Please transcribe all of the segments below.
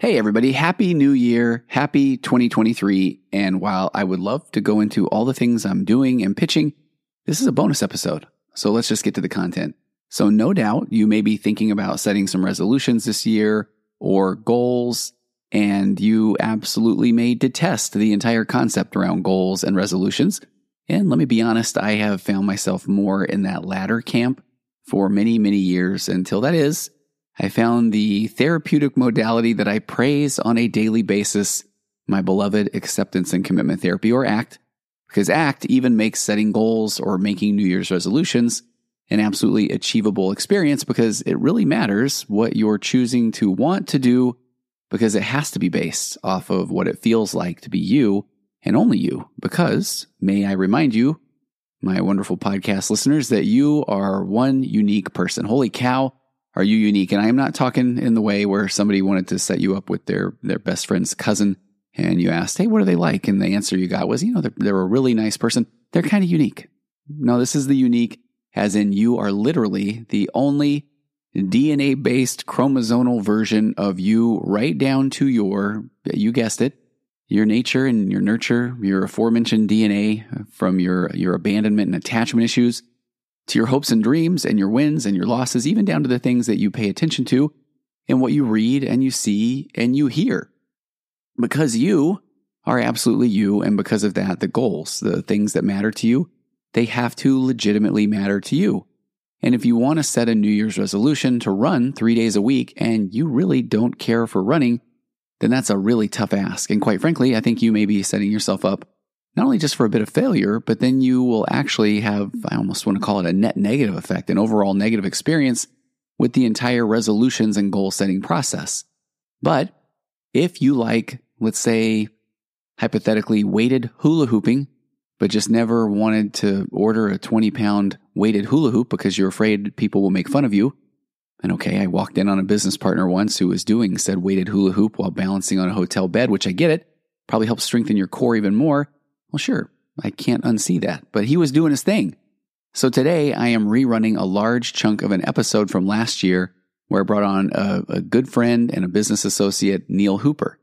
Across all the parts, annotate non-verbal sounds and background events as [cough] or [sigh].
Hey, everybody. Happy New Year. Happy 2023. And while I would love to go into all the things I'm doing and pitching, this is a bonus episode. So let's just get to the content. So, no doubt you may be thinking about setting some resolutions this year or goals, and you absolutely may detest the entire concept around goals and resolutions. And let me be honest, I have found myself more in that latter camp for many, many years until that is I found the therapeutic modality that I praise on a daily basis, my beloved acceptance and commitment therapy, or ACT, because ACT even makes setting goals or making New Year's resolutions an absolutely achievable experience because it really matters what you're choosing to want to do because it has to be based off of what it feels like to be you and only you. Because, may I remind you, my wonderful podcast listeners, that you are one unique person. Holy cow are you unique? And I am not talking in the way where somebody wanted to set you up with their, their best friend's cousin and you asked, Hey, what are they like? And the answer you got was, you know, they're, they're a really nice person. They're kind of unique. No, this is the unique as in you are literally the only DNA based chromosomal version of you right down to your, you guessed it, your nature and your nurture, your aforementioned DNA from your, your abandonment and attachment issues to your hopes and dreams and your wins and your losses, even down to the things that you pay attention to and what you read and you see and you hear. Because you are absolutely you. And because of that, the goals, the things that matter to you, they have to legitimately matter to you. And if you want to set a New Year's resolution to run three days a week and you really don't care for running, then that's a really tough ask. And quite frankly, I think you may be setting yourself up not only just for a bit of failure, but then you will actually have, I almost want to call it a net negative effect, an overall negative experience with the entire resolutions and goal setting process. But if you like, let's say, hypothetically weighted hula hooping, but just never wanted to order a 20 pound weighted hula hoop because you're afraid people will make fun of you. And okay, I walked in on a business partner once who was doing said weighted hula hoop while balancing on a hotel bed, which I get it, probably helps strengthen your core even more. Well, sure, I can't unsee that, but he was doing his thing. So today I am rerunning a large chunk of an episode from last year where I brought on a, a, good friend and a business associate, Neal Hooper.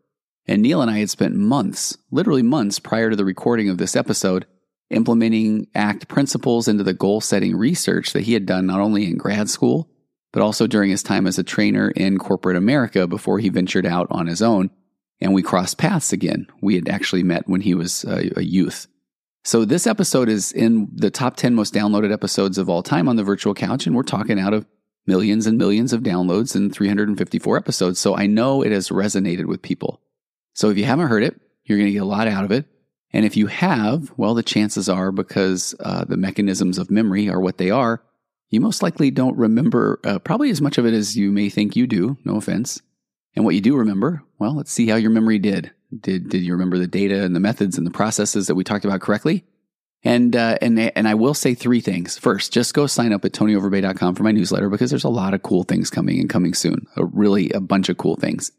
And Neal and I had spent months, literally months prior to the recording of this episode, implementing ACT principles into the goal setting research that he had done not only in grad school, but also during his time as a trainer in corporate America before he ventured out on his own and we crossed paths again. We had actually met when he was a, youth. So this episode is in the top 10 most downloaded episodes of all time on the virtual couch, and we're talking out of millions and millions of downloads and 354 episodes. So I know it has resonated with people. So if you haven't heard it, you're going to get a lot out of it. And if you have, well, the chances are because uh, the mechanisms of memory are what they are, you most likely don't remember uh, probably as much of it as you may think you do. No offense. And what you do remember, well, let's see how your memory did. Did did you remember the data and the methods and the processes that we talked about correctly? And uh, and and I will say three things. First, just go sign up at tonyoverbay.com for my newsletter because there's a lot of cool things coming and coming soon. A really a bunch of cool things.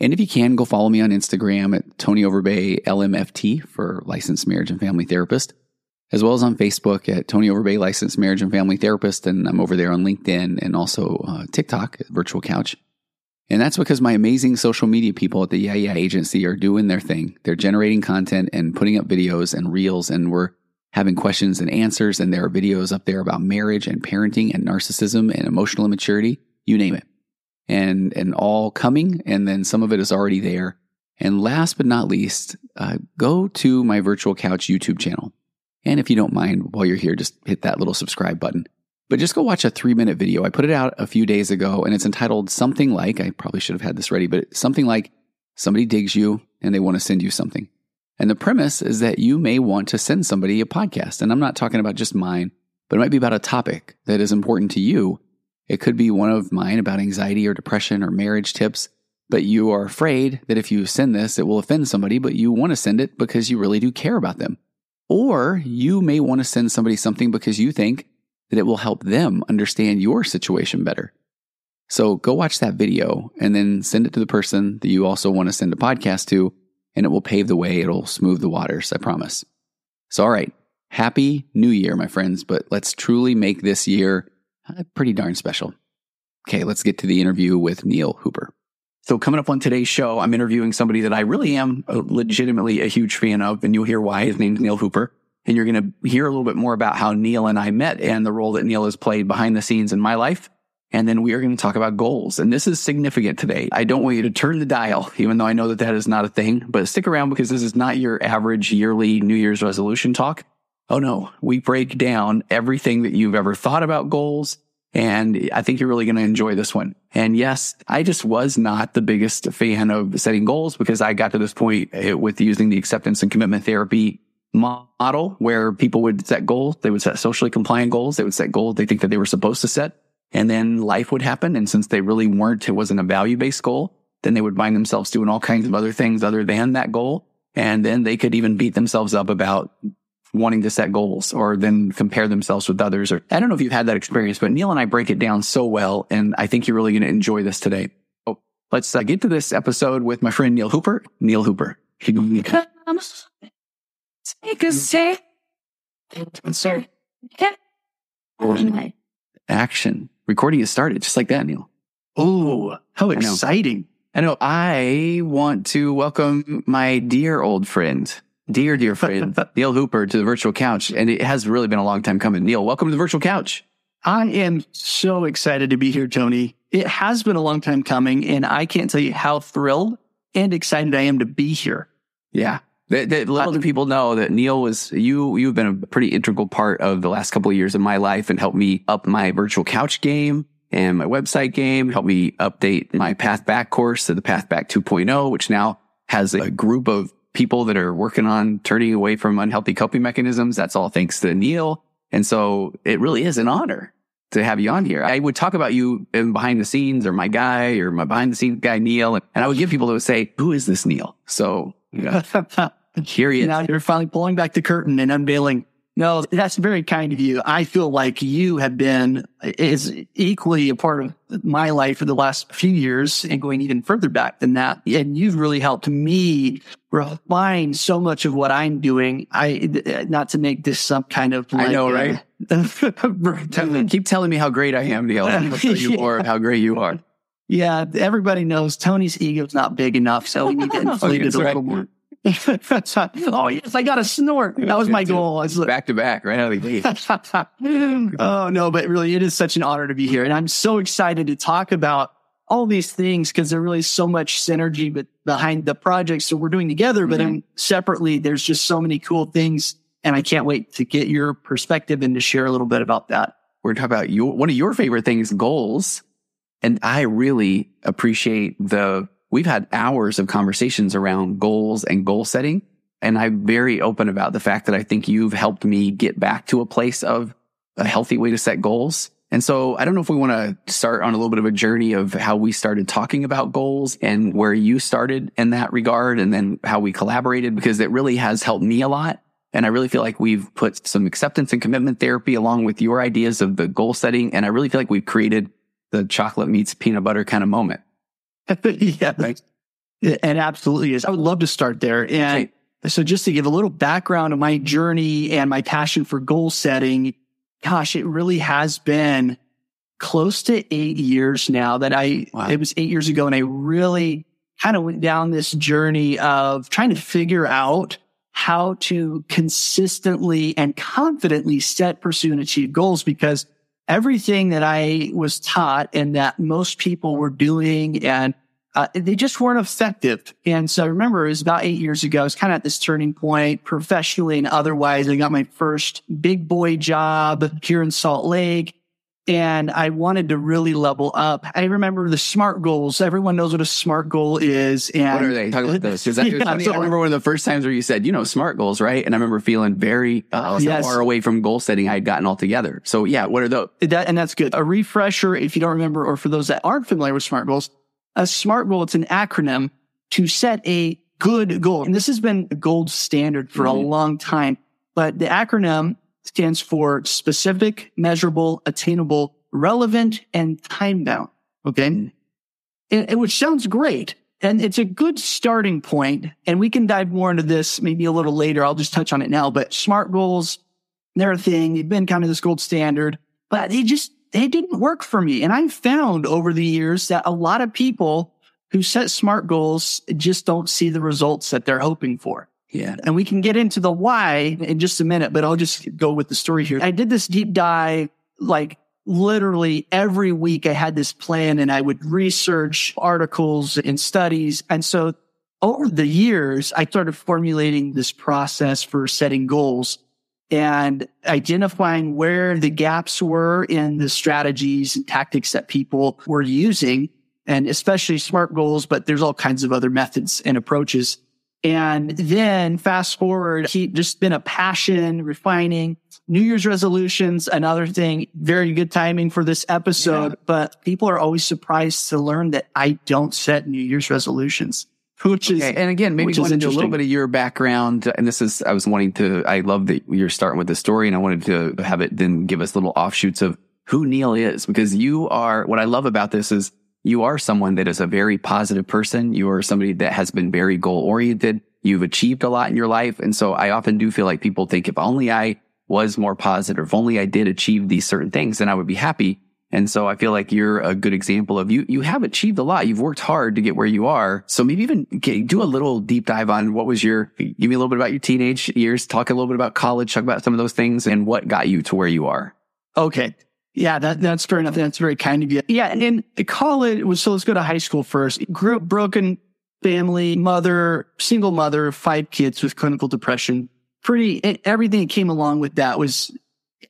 And if you can, go follow me on Instagram at Tony Overbay LMFT for licensed marriage and family therapist, as well as on Facebook at Tony Overbay licensed marriage and family therapist. And I'm over there on LinkedIn and also uh, TikTok at Virtual Couch. And that's because my amazing social media people at the Yeah Yeah agency are doing their thing. They're generating content and putting up videos and reels, and we're having questions and answers. And there are videos up there about marriage and parenting and narcissism and emotional immaturity, you name it. And, and all coming. And then some of it is already there. And last but not least, uh, go to my virtual couch YouTube channel. And if you don't mind, while you're here, just hit that little subscribe button. But just go watch a three minute video. I put it out a few days ago and it's entitled something like, I probably should have had this ready, but something like somebody digs you and they want to send you something. And the premise is that you may want to send somebody a podcast. And I'm not talking about just mine, but it might be about a topic that is important to you. It could be one of mine about anxiety or depression or marriage tips, but you are afraid that if you send this, it will offend somebody, but you want to send it because you really do care about them. Or you may want to send somebody something because you think that it will help them understand your situation better. So go watch that video and then send it to the person that you also want to send a podcast to, and it will pave the way. It'll smooth the waters, I promise. So, all right, happy new year, my friends, but let's truly make this year uh, pretty darn special. Okay, let's get to the interview with Neal Hooper. So coming up on today's show, I'm interviewing somebody that I really am uh, legitimately a huge fan of, and you'll hear why. His name's Neal Hooper. And you're going to hear a little bit more about how Neal and I met and the role that Neal has played behind the scenes in my life. And then we are going to talk about goals. And this is significant today. I don't want you to turn the dial, even though I know that that is not a thing, but stick around because this is not your average yearly New Year's resolution talk. Oh no, we break down everything that you've ever thought about goals and I think you're really going to enjoy this one. And yes, I just was not the biggest fan of setting goals because I got to this point eh, with using the acceptance and commitment therapy model where people would set goals. They would set socially compliant goals. They would set goals they think that they were supposed to set. And then life would happen. And since they really weren't, it wasn't a value based goal, then they would find themselves doing all kinds of other things other than that goal. And then they could even beat themselves up about wanting to set goals or then compare themselves with others. Or I don't know if you've had that experience, but Neal and I break it down so well. And I think you're really going to enjoy this today. Oh, let's uh, get to this episode with my friend Neal Hooper. Neal Hooper. [laughs] [laughs] Seat. Sir. Action. Recording is started just like that, Neal. Oh, how exciting. I know. I want to welcome my dear old friend, dear, dear friend, [laughs] Neal Hooper to the virtual couch. And it has really been a long time coming. Neal, welcome to the virtual couch. I am so excited to be here, Tony. It has been a long time coming, and I can't tell you how thrilled and excited I am to be here. Yeah. That, that little do people know that Neal was you. You've been a pretty integral part of the last couple of years of my life and helped me up my virtual couch game and my website game. Helped me update my Path Back course to the Path Back 2.0, which now has a group of people that are working on turning away from unhealthy coping mechanisms. That's all thanks to Neal. And so it really is an honor to have you on here. I would talk about you in behind the scenes or my guy or my behind the scenes guy, Neal. And, I would give people that would say, who is this Neal? So yeah. [laughs] he. Now you're finally pulling back the curtain and unveiling no, that's very kind of you. I feel like you have been is equally a part of my life for the last few years and going even further back than that. And you've really helped me refine so much of what I'm doing. I, not to make this some kind of, like, I know, right? Uh, [laughs] keep telling me how great I am, Neal. You more of how great you are. Yeah, everybody knows Tony's ego is not big enough, so we need to inflate it a little more. oh yes, I got a snort. That was my goal. Was back to back, right out of the gate. [laughs] oh no, but really, it is such an honor to be here, and I'm so excited to talk about all these things because there's really is so much synergy but behind the projects that we're doing together. But mm-hmm. separately, there's just so many cool things, and I can't wait to get your perspective and to share a little bit about that. We're talking about your one of your favorite things, goals, and I really appreciate the we've had hours of conversations around goals and goal setting. And I'm very open about the fact that I think you've helped me get back to a place of a healthy way to set goals. And so I don't know if we want to start on a little bit of a journey of how we started talking about goals and where you started in that regard and then how we collaborated because it really has helped me a lot. And I really feel like we've put some acceptance and commitment therapy along with your ideas of the goal setting. And I really feel like we've created the chocolate meets peanut butter kind of moment. [laughs] yeah, right. It absolutely is. I would love to start there. And okay. so just to give a little background of my journey and my passion for goal setting, gosh, it really has been close to eight years now that I, wow. it was eight years ago and I really kind of went down this journey of trying to figure out how to consistently and confidently set, pursue and achieve goals because everything that I was taught and that most people were doing and uh, they just weren't effective. And so I remember it was about eight years ago. I was kind of at this turning point professionally and otherwise. I got my first big boy job here in Salt Lake and I wanted to really level up. I remember the SMART goals. Everyone knows what a SMART goal is. And what are they? Talk about those. [laughs] Yeah, I remember one of the first times where you said, you know, SMART goals, right? And I remember feeling very uh, yes. far away from goal setting I had gotten altogether. So yeah, what are those? That, and that's good. A refresher, if you don't remember, or for those that aren't familiar with SMART goals, a SMART goal, it's an acronym to set a good goal. And this has been the gold standard for mm-hmm. a long time. But the acronym stands for specific, measurable, attainable, relevant, and time bound. Okay. And, which sounds great. And it's a good starting point. And we can dive more into this maybe a little later. I'll just touch on it now, but smart goals, they're a thing. They've been kind of this gold standard, but they just, they didn't work for me. And I've found over the years that a lot of people who set smart goals just don't see the results that they're hoping for. Yeah. And we can get into the why in just a minute, but I'll just go with the story here. I did this deep dive, like literally every week I had this plan and I would research articles and studies. And so over the years, I started formulating this process for setting goals and identifying where the gaps were in the strategies and tactics that people were using and especially smart goals, but there's all kinds of other methods and approaches. And then fast forward, he just been a passion, refining New Year's resolutions. Another thing, very good timing for this episode, yeah. but people are always surprised to learn that I don't set New Year's resolutions. Which is, and again, maybe go into a little bit of your background. And this is, I was wanting to, I love that you're starting with the story and I wanted to have it then give us little offshoots of who Neil is because you are, what I love about this is you are someone that is a very positive person. You are somebody that has been very goal oriented. You've achieved a lot in your life. And so I often do feel like people think if only I was more positive, if only I did achieve these certain things, then I would be happy. And so I feel like you're a good example of you. You have achieved a lot. You've worked hard to get where you are. So maybe even do a little deep dive on what was your, give me a little bit about your teenage years, talk a little bit about college, talk about some of those things and what got you to where you are. Okay. Yeah, that, that's fair enough. That's very kind of you. Yeah. And in college was, so let's go to high school first. Grew up broken family, mother, single mother, five kids with clinical depression. Pretty, everything that came along with that was,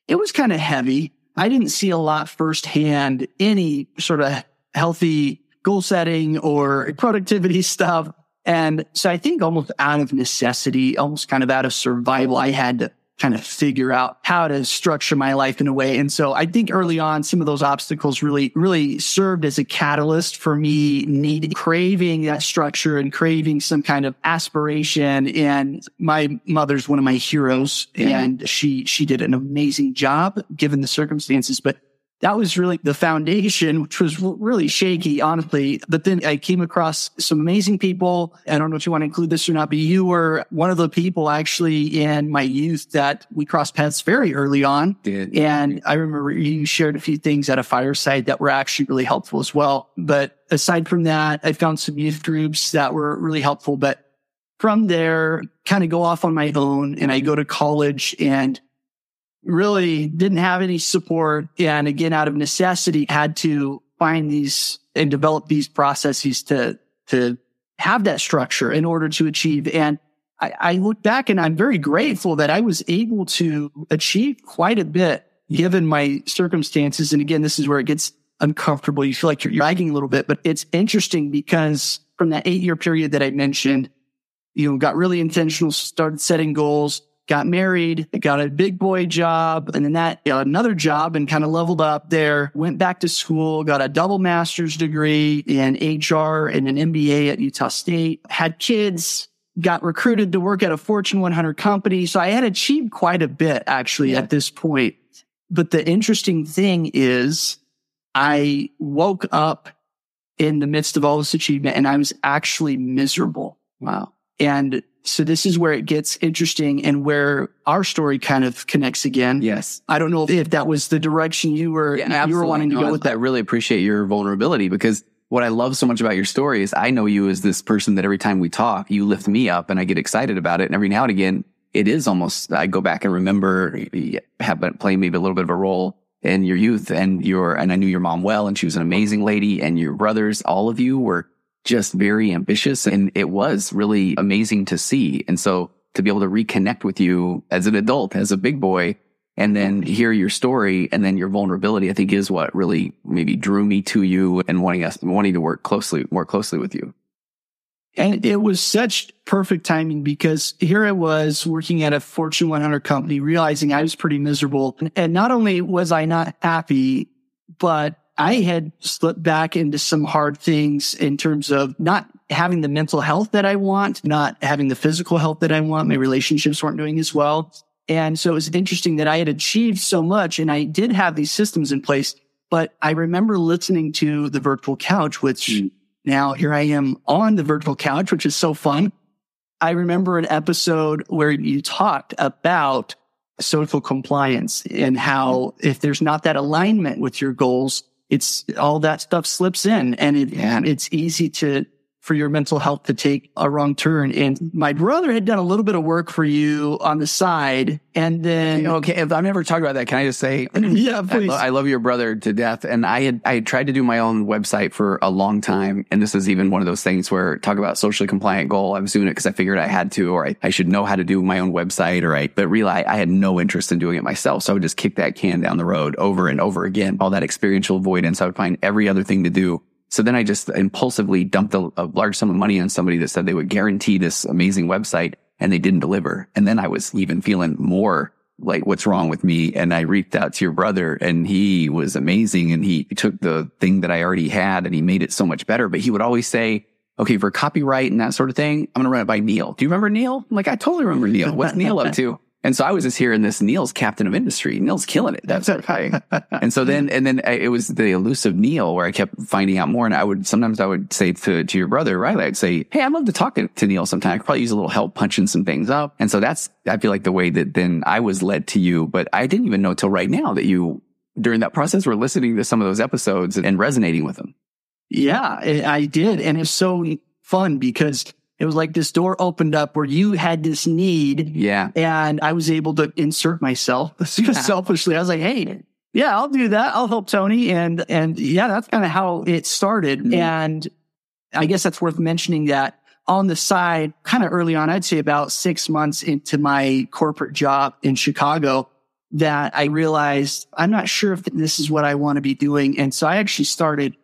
it was kind of heavy. I didn't see a lot firsthand, any sort of healthy goal setting or productivity [laughs] stuff. And so I think almost out of necessity, almost kind of out of survival, I had to kind of figure out how to structure my life in a way. And so I think early on, some of those obstacles really, really served as a catalyst for me needing, craving that structure and craving some kind of aspiration. And my mother's one of my heroes and she, she did an amazing job given the circumstances, but that was really the foundation, which was really shaky, honestly. But then I came across some amazing people. I don't know if you want to include this or not, but you were one of the people actually in my youth that we crossed paths very early on. Did. And I remember you shared a few things at a fireside that were actually really helpful as well. But aside from that, I found some youth groups that were really helpful. But from there, kind of go off on my own and I go to college and really didn't have any support. And again, out of necessity, had to find these and develop these processes to, to have that structure in order to achieve. And I, I look back and I'm very grateful that I was able to achieve quite a bit given my circumstances. And again, this is where it gets uncomfortable. You feel like you're lagging a little bit, but it's interesting because from that eight year period that I mentioned, you know, got really intentional, started setting goals, got married, got a big boy job, and then that got another job and kind of leveled up there, went back to school, got a double master's degree in HR and an MBA at Utah State, had kids, got recruited to work at a Fortune 100 company. So I had achieved quite a bit actually yeah. at this point. But the interesting thing is I woke up in the midst of all this achievement and I was actually miserable. Wow. And so this is where it gets interesting and where our story kind of connects again. Yes. I don't know if that was the direction you were, yeah, you were wanting to no, go with that. I really appreciate your vulnerability because what I love so much about your story is I know you as this person that every time we talk, you lift me up and I get excited about it. And every now and again, it is almost, I go back and remember have playing maybe a little bit of a role in your youth and your, and I knew your mom well and she was an amazing lady and your brothers, all of you were just very ambitious and it was really amazing to see. And so to be able to reconnect with you as an adult, as a big boy, and then hear your story and then your vulnerability, I think is what really maybe drew me to you and wanting us, wanting to work closely, more closely with you. And it was such perfect timing because here I was working at a Fortune 100 company, realizing I was pretty miserable. And not only was I not happy, but I had slipped back into some hard things in terms of not having the mental health that I want, not having the physical health that I want. My relationships weren't doing as well. And so it was interesting that I had achieved so much and I did have these systems in place. But I remember listening to the virtual couch, which mm. now here I am on the virtual couch, which is so fun. I remember an episode where you talked about social compliance and how if there's not that alignment with your goals, it's all that stuff slips in and it, Yeah. it's easy to, for your mental health to take a wrong turn. And mm-hmm. my brother had done a little bit of work for you on the side. And then, Okay, if I've never talked about that, can I just say, [clears throat] yeah, I, please. lo- I love your brother to death. And I had, I had tried to do my own website for a long time. And this is even one of those things where talk about socially compliant goal. I was doing it because I figured I had to, or I, I should know how to do my own website, or I, but really I, I had no interest in doing it myself. So I would just kick that can down the road over and over again. All that experiential avoidance. I would find every other thing to do. So then I just impulsively dumped a, a large sum of money on somebody that said they would guarantee this amazing website and they didn't deliver. And then I was even feeling more like what's wrong with me. And I reached out to your brother and he was amazing. And he took the thing that I already had and he made it so much better. But he would always say, okay, for copyright and that sort of thing, I'm going to run it by Neal. Do you remember Neal? I'm like, I totally remember Neal. What's Neal up to? And so I was just hearing this Neal's captain of industry. Neal's killing it. That's okay. [laughs] and so then, and then I- it was the elusive Neal where I kept finding out more. And I would, sometimes I would say to, to your brother, Riley, I'd say, Hey, I'd love to talk to, to Neal sometime. I could probably use a little help punching some things up. And so that's, I feel like the way that then I was led to you, but I didn't even know till right now that you, during that process, were listening to some of those episodes and resonating with them. Yeah, I did. And it's so fun because it was like this door opened up where you had this need Yeah. and I was able to insert myself [laughs] selfishly. I was like, Hey, yeah, I'll do that. I'll help Tony. And, and yeah, that's kind of how it started. Mhm. And I guess that's worth mentioning that on the side, kind of early on, I'd say about six months into my corporate job in Chicago, that I realized I'm not sure if this is what I want to be doing. And so I actually started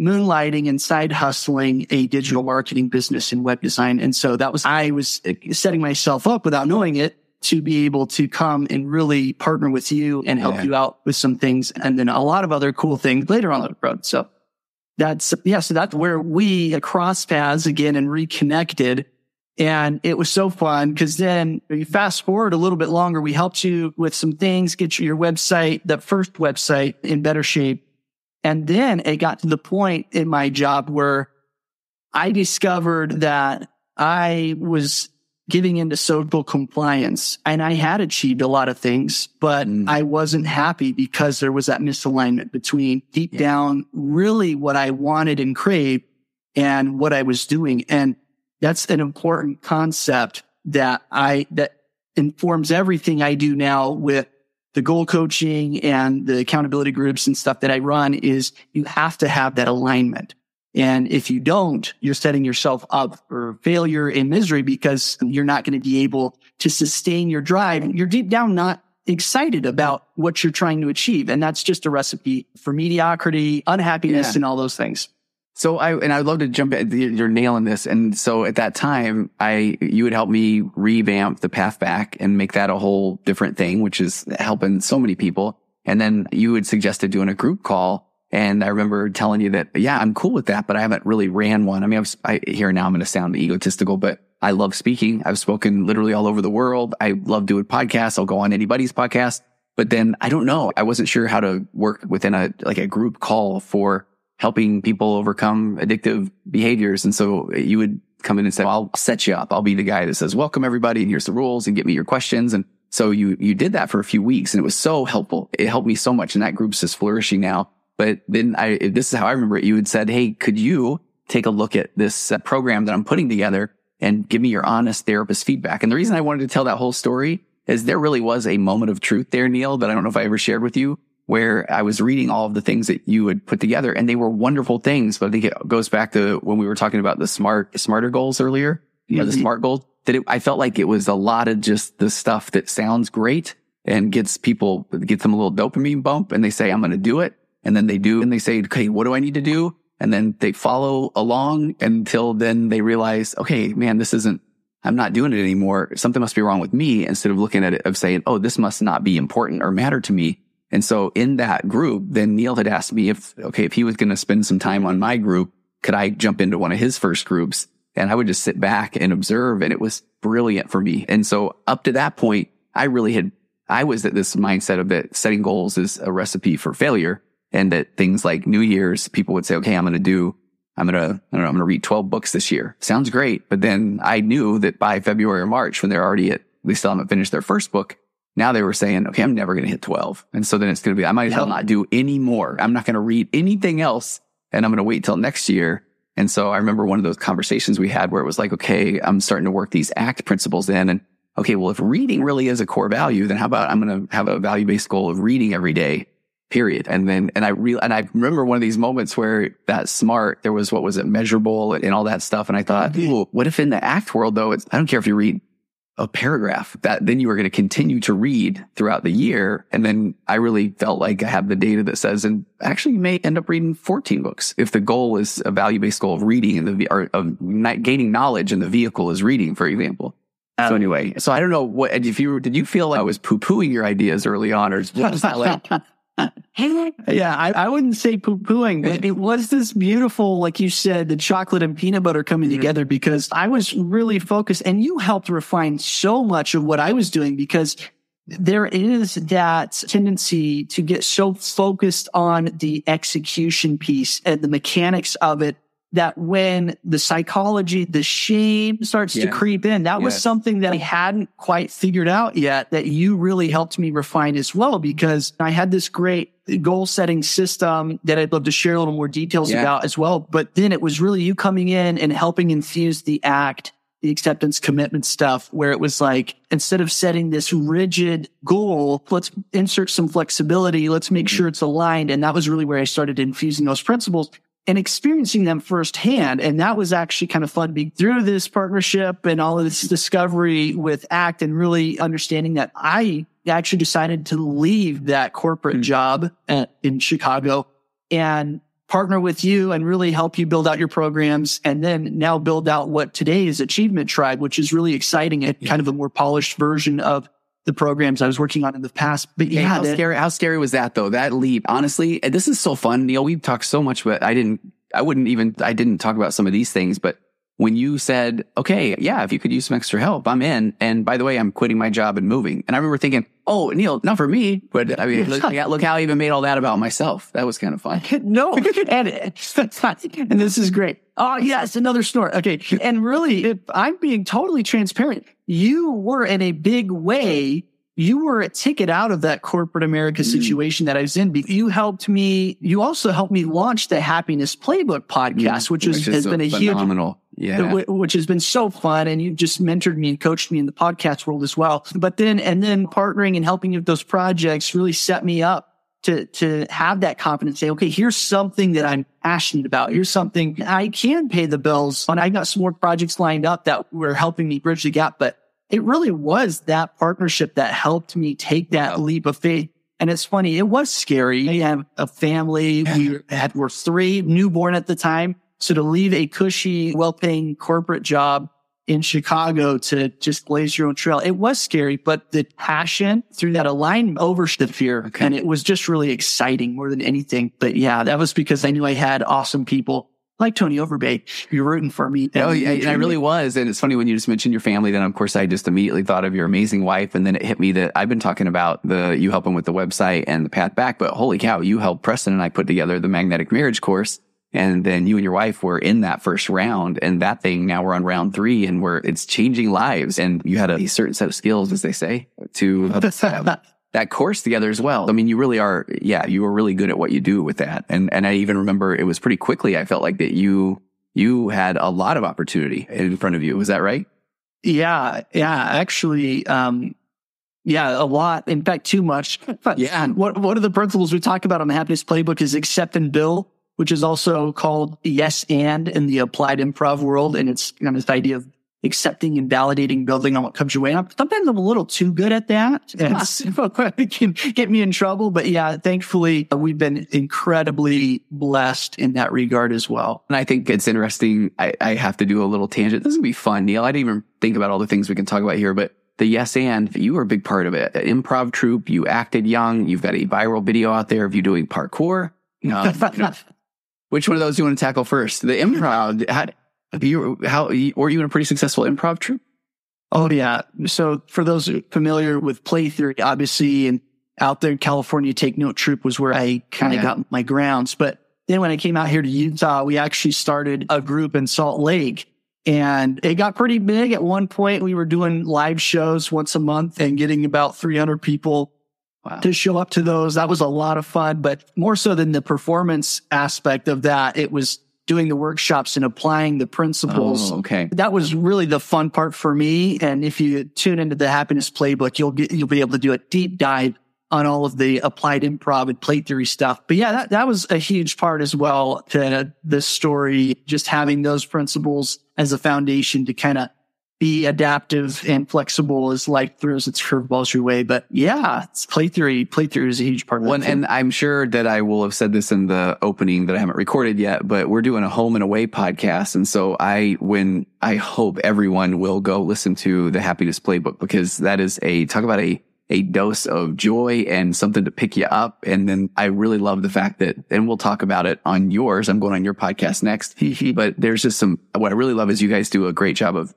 moonlighting and side hustling a digital marketing business in web design. And so that was, I was uh, setting myself up without knowing it to be able to come and really partner with you and help Yeah. you out with some things. And then a lot of other cool things later on the road. So that's, yeah. So that's where we crossed paths again and reconnected. And it was so fun because then you fast forward a little bit longer. We helped you with some things, get your website, the first website in better shape. And then it got to the point in my job where I discovered that I was giving into social compliance and I had achieved a lot of things, but Mm. I wasn't happy because there was that misalignment between deep down really what I wanted and craved and what I was doing. And that's an important concept that I, that informs everything I do now with the goal coaching and the accountability groups and stuff that I run is you have to have that alignment. And if you don't, you're setting yourself up for failure and misery because you're not going to be able to sustain your drive. You're deep down not excited about what you're trying to achieve. And that's just a recipe for mediocrity, unhappiness, Yeah. and all those things. So I, and I'd love to jump in. You're nailing this. And so at that time, I, you would help me revamp the path back and make that a whole different thing, which is helping so many people. And then you had suggested doing a group call. And I remember telling you that, yeah, I'm cool with that, but I haven't really ran one. I mean, I was, I, here now I'm going to sound egotistical, but I love speaking. I've spoken literally all over the world. I love doing podcasts. I'll go on anybody's podcast, but then I don't know. I wasn't sure how to work within a, like a group call for helping people overcome addictive behaviors. And so you would come in and say, well, I'll set you up. I'll be the guy that says, welcome everybody. And here's the rules and get me your questions. And so you, you did that for a few weeks and it was so helpful. It helped me so much. And that group's just flourishing now. But then I, this is how I remember it. You had said, Hey, could you take a look at this uh, program that I'm putting together and give me your honest therapist feedback? And the reason I wanted to tell that whole story is there really was a moment of truth there, Neal, that I don't know if I ever shared with you where I was reading all of the things that you had put together and they were wonderful things. But I think it goes back to when we were talking about the smart, smarter goals earlier, or the smart goals that it, I felt like it was a lot of just the stuff that sounds great and gets people, gets them a little dopamine bump and they say, I'm going to do it. And then they do and they say, okay, what do I need to do? And then they follow along until then they realize, okay, man, this isn't, I'm not doing it anymore. Something must be wrong with me instead of looking at it of saying, oh, this must not be important or matter to me. And so in that group, then Neal had asked me if, okay, if he was going to spend some time on my group, could I jump into one of his first groups? And I would just sit back and observe. And it was brilliant for me. And so up to that point, I really had, I was at this mindset of that setting goals is a recipe for failure and that things like New Year's, people would say, okay, I'm going to do, I'm going to, I don't know, I'm going to read 12 books this year. Sounds great. But then I knew that by February or March, when they're already at, they still haven't finished their first book, Now they were saying, okay, I'm never going to hit 12. And so then it's going to be, I might as well not do any more. I'm not going to read anything else and I'm going to wait till next year. And so I remember one of those conversations we had where it was like, okay, I'm starting to work these ACT principles in and okay, well, if reading really is a core value, then how about I'm going to have a value based goal of reading every day, period. And then, and I real, and I remember one of these moments where that smart, there was, what was it, measurable and all that stuff. And I thought, ooh, what if in the ACT world though, it's, I don't care if you read a paragraph that then you are going to continue to read throughout the year. And then I really felt like I have the data that says, and actually you may end up reading 14 books if the goal is a value based goal of reading and the, or of gaining knowledge and the vehicle is reading, for example. So um, anyway, so I don't know what if you did you feel like I was poo pooing your ideas early on, or what was that like? [laughs] yeah, I, I, wouldn't say poo pooing, but it was this beautiful, like you said, the chocolate and peanut butter coming mm-hmm. together because I was really focused and you helped refine so much of what I was doing because there is that tendency to get so focused on the execution piece and the mechanics of it that when the psychology, the shame starts yeah. to creep in, that yes. was something that I hadn't quite figured out yet that you really helped me refine as well, because I had this great goal setting system that I'd love to share a little more details yeah. about as well. But then it was really you coming in and helping infuse the act, the acceptance commitment stuff, where it was like, instead of setting this rigid goal, let's insert some flexibility. Let's make mm-hmm. sure it's aligned. And that was really where I started infusing those principles and experiencing them firsthand. And that was actually kind of fun being through this partnership and all of this discovery with ACT and really understanding that I actually decided to leave that corporate mm-hmm. job at, in Chicago and partner with you and really help you build out your programs and then now build out what today is Achievement Tribe, which is really exciting and yeah. kind of a more polished version of the programs I was working on in the past. But yeah, how that, scary, how scary was that though? That leap, honestly, this is so fun. Neal, we've talked so much, but I didn't, I wouldn't even, I didn't talk about some of these things, but when you said, okay, yeah, if you could use some extra help, I'm in. And by the way, I'm quitting my job and moving. And I remember thinking, oh, Neal, not for me, but I mean, look, look how I even made all that about myself. That was kind of fun. [laughs] no, [laughs] and, and this is great. Oh, yes, another snort. Okay. And really, if I'm being totally transparent, you were in a big way you were a ticket out of that corporate America mm. situation that I was in. You helped me. You also helped me launch the Happiness Playbook podcast, which, is, has been a phenomenal. huge, yeah, which has been so fun. And you just mentored me and coached me in the podcast world as well. But then, and then partnering and helping with those projects really set me up to, to have that confidence. Say, okay, here's something that I'm passionate about. Here's something I can pay the bills on. I got some more projects lined up that were helping me bridge the gap, but it really was that partnership that helped me take that leap of faith. And it's funny, it was scary. I have a family. We had, were three newborn at the time. So to leave a cushy, well-paying corporate job in Chicago to just blaze your own trail, it was scary, but the passion through that alignment over the fear. Okay. And it was just really exciting more than anything. But yeah, that was because I knew I had awesome people like Tony Overbay, you're rooting for me. Oh, yeah, and I really was. And it's funny when you just mentioned your family, then of course I just immediately thought of your amazing wife. And then it hit me that I've been talking about the, you helping with the website and the path back, but holy cow, you helped Preston and I put together the magnetic marriage course. And then you and your wife were in that first round and that thing now we're on round three and we're, it's changing lives. And you had a, a certain set of skills, as they say, to [laughs] that course together as well. I mean, you really are, yeah, you were really good at what you do with that. And, and I even remember it was pretty quickly. I felt like that you, you had a lot of opportunity in front of you. Was that right? Yeah. Yeah. Actually, um, yeah, a lot. In fact, too much. [laughs] yeah. What, one of the principles we talk about on the happiness playbook is accept and build, which is also called yes and in the applied improv world. And it's kind of this idea of accepting and validating, building on what comes your way. And sometimes I'm a little too good at that. And it can get me in trouble. But yeah, thankfully uh, we've been incredibly blessed in that regard as well. And I think it's interesting. I, I have to do a little tangent. This is going to be fun, Neal. I didn't even think about all the things we can talk about here, but the yes and you were a big part of it. improv troupe, you acted young. You've got a viral video out there of you doing parkour. Um, [laughs] which one of those do you want to tackle first? The improv. [laughs] How, you, how, were you in a pretty successful improv troupe? Oh, yeah. So for those familiar with play theory, obviously, and out there in California, Take Note Troupe was where I kind of yeah. got my grounds. But then when I came out here to Utah, we actually started a group in Salt Lake And it got pretty big. At one point, we were doing live shows once a month and getting about 300 people wow. to show up to those. That was a lot of fun, but more so than the performance aspect of that, it was doing the workshops and applying the principles. Oh, okay. That was really the fun part for me. And if you tune into the happiness playbook, you'll get, you'll be able to do a deep dive on all of the applied improv and play theory stuff. But yeah, that, that was a huge part as well to uh, this story, just having those principles as a foundation to kind of be adaptive and flexible as life throws its curveballs your way. But yeah, it's play theory. Play theory is a huge part of One, and I'm sure that I will have said this in the opening that I haven't recorded yet, but we're doing a home and away podcast. And so I, when I hope everyone will go listen to the happiness playbook because that is a talk about a a dose of joy and something to pick you up. And then I really love the fact that, and we'll talk about it on yours. I'm going on your podcast next, but there's just some, what I really love is you guys do a great job of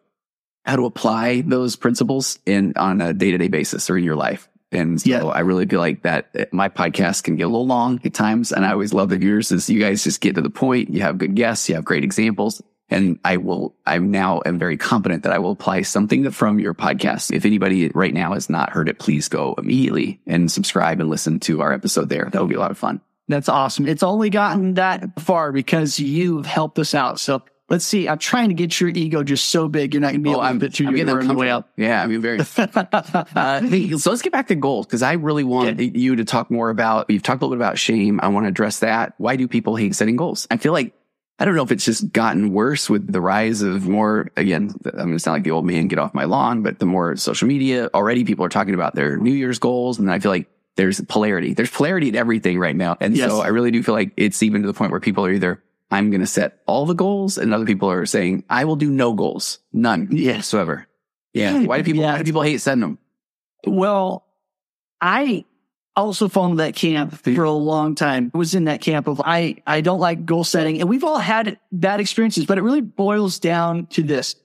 how to apply those principles in on a day to day basis or in your life. And so yeah. I really feel like that uh, my podcast can get a little long at times. And I always love the viewers is you guys just get to the point. You have good guests. You have great examples. And I will, I'm now am very confident that I will apply something from your podcast. If anybody right now has not heard it, please go immediately and subscribe and listen to our episode there. That will be a lot of fun. That's awesome. It's only gotten that far because you've helped us out. So let's see. I'm trying to get your ego just so big you're not going to be oh, able I'm, to I'm getting on the way up. Yeah, I mean, very. [laughs] uh, hey, so let's get back to goals because I really want yeah. you to talk more about. You've talked a little bit about shame. I want to address that. Why do people hate setting goals? I feel like I don't know if it's just gotten worse with the rise of more, again, I'm going to sound like the old man, get off my lawn, but the more social media already people are talking about their New Year's goals. And I feel like there's polarity. There's polarity in everything right now. And yes. so I really do feel like it's even to the point where people are either, I'm going to set all the goals and other people are saying, I will do no goals, none yes. whatsoever. Yeah. Why do people, yeah. why do people hate setting them? Well, I also into that camp for a long time. I was in that camp of I, I don't like goal setting and we've all had bad experiences, but it really boils down to this.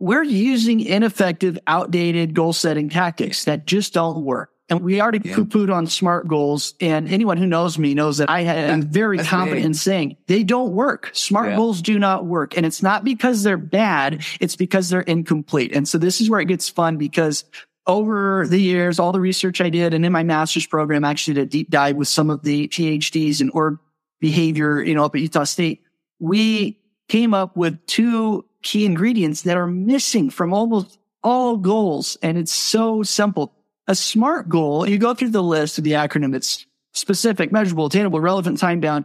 We're using ineffective, outdated goal setting tactics that just don't work. And we already yeah. poo-pooed on smart goals. And anyone who knows me knows that I am [laughs] very That's confident in saying they don't work. Smart yeah. goals do not work. And it's not because they're bad. It's because they're incomplete. And so this is where it gets fun because over the years, all the research I did and in my master's program, I actually did a deep dive with some of the PhDs in org behavior, you know, up at Utah State. We came up with two key ingredients that are missing from almost all goals. And it's so simple. A SMART goal, you go through the list of the acronym. It's specific, measurable, attainable, relevant, time bound.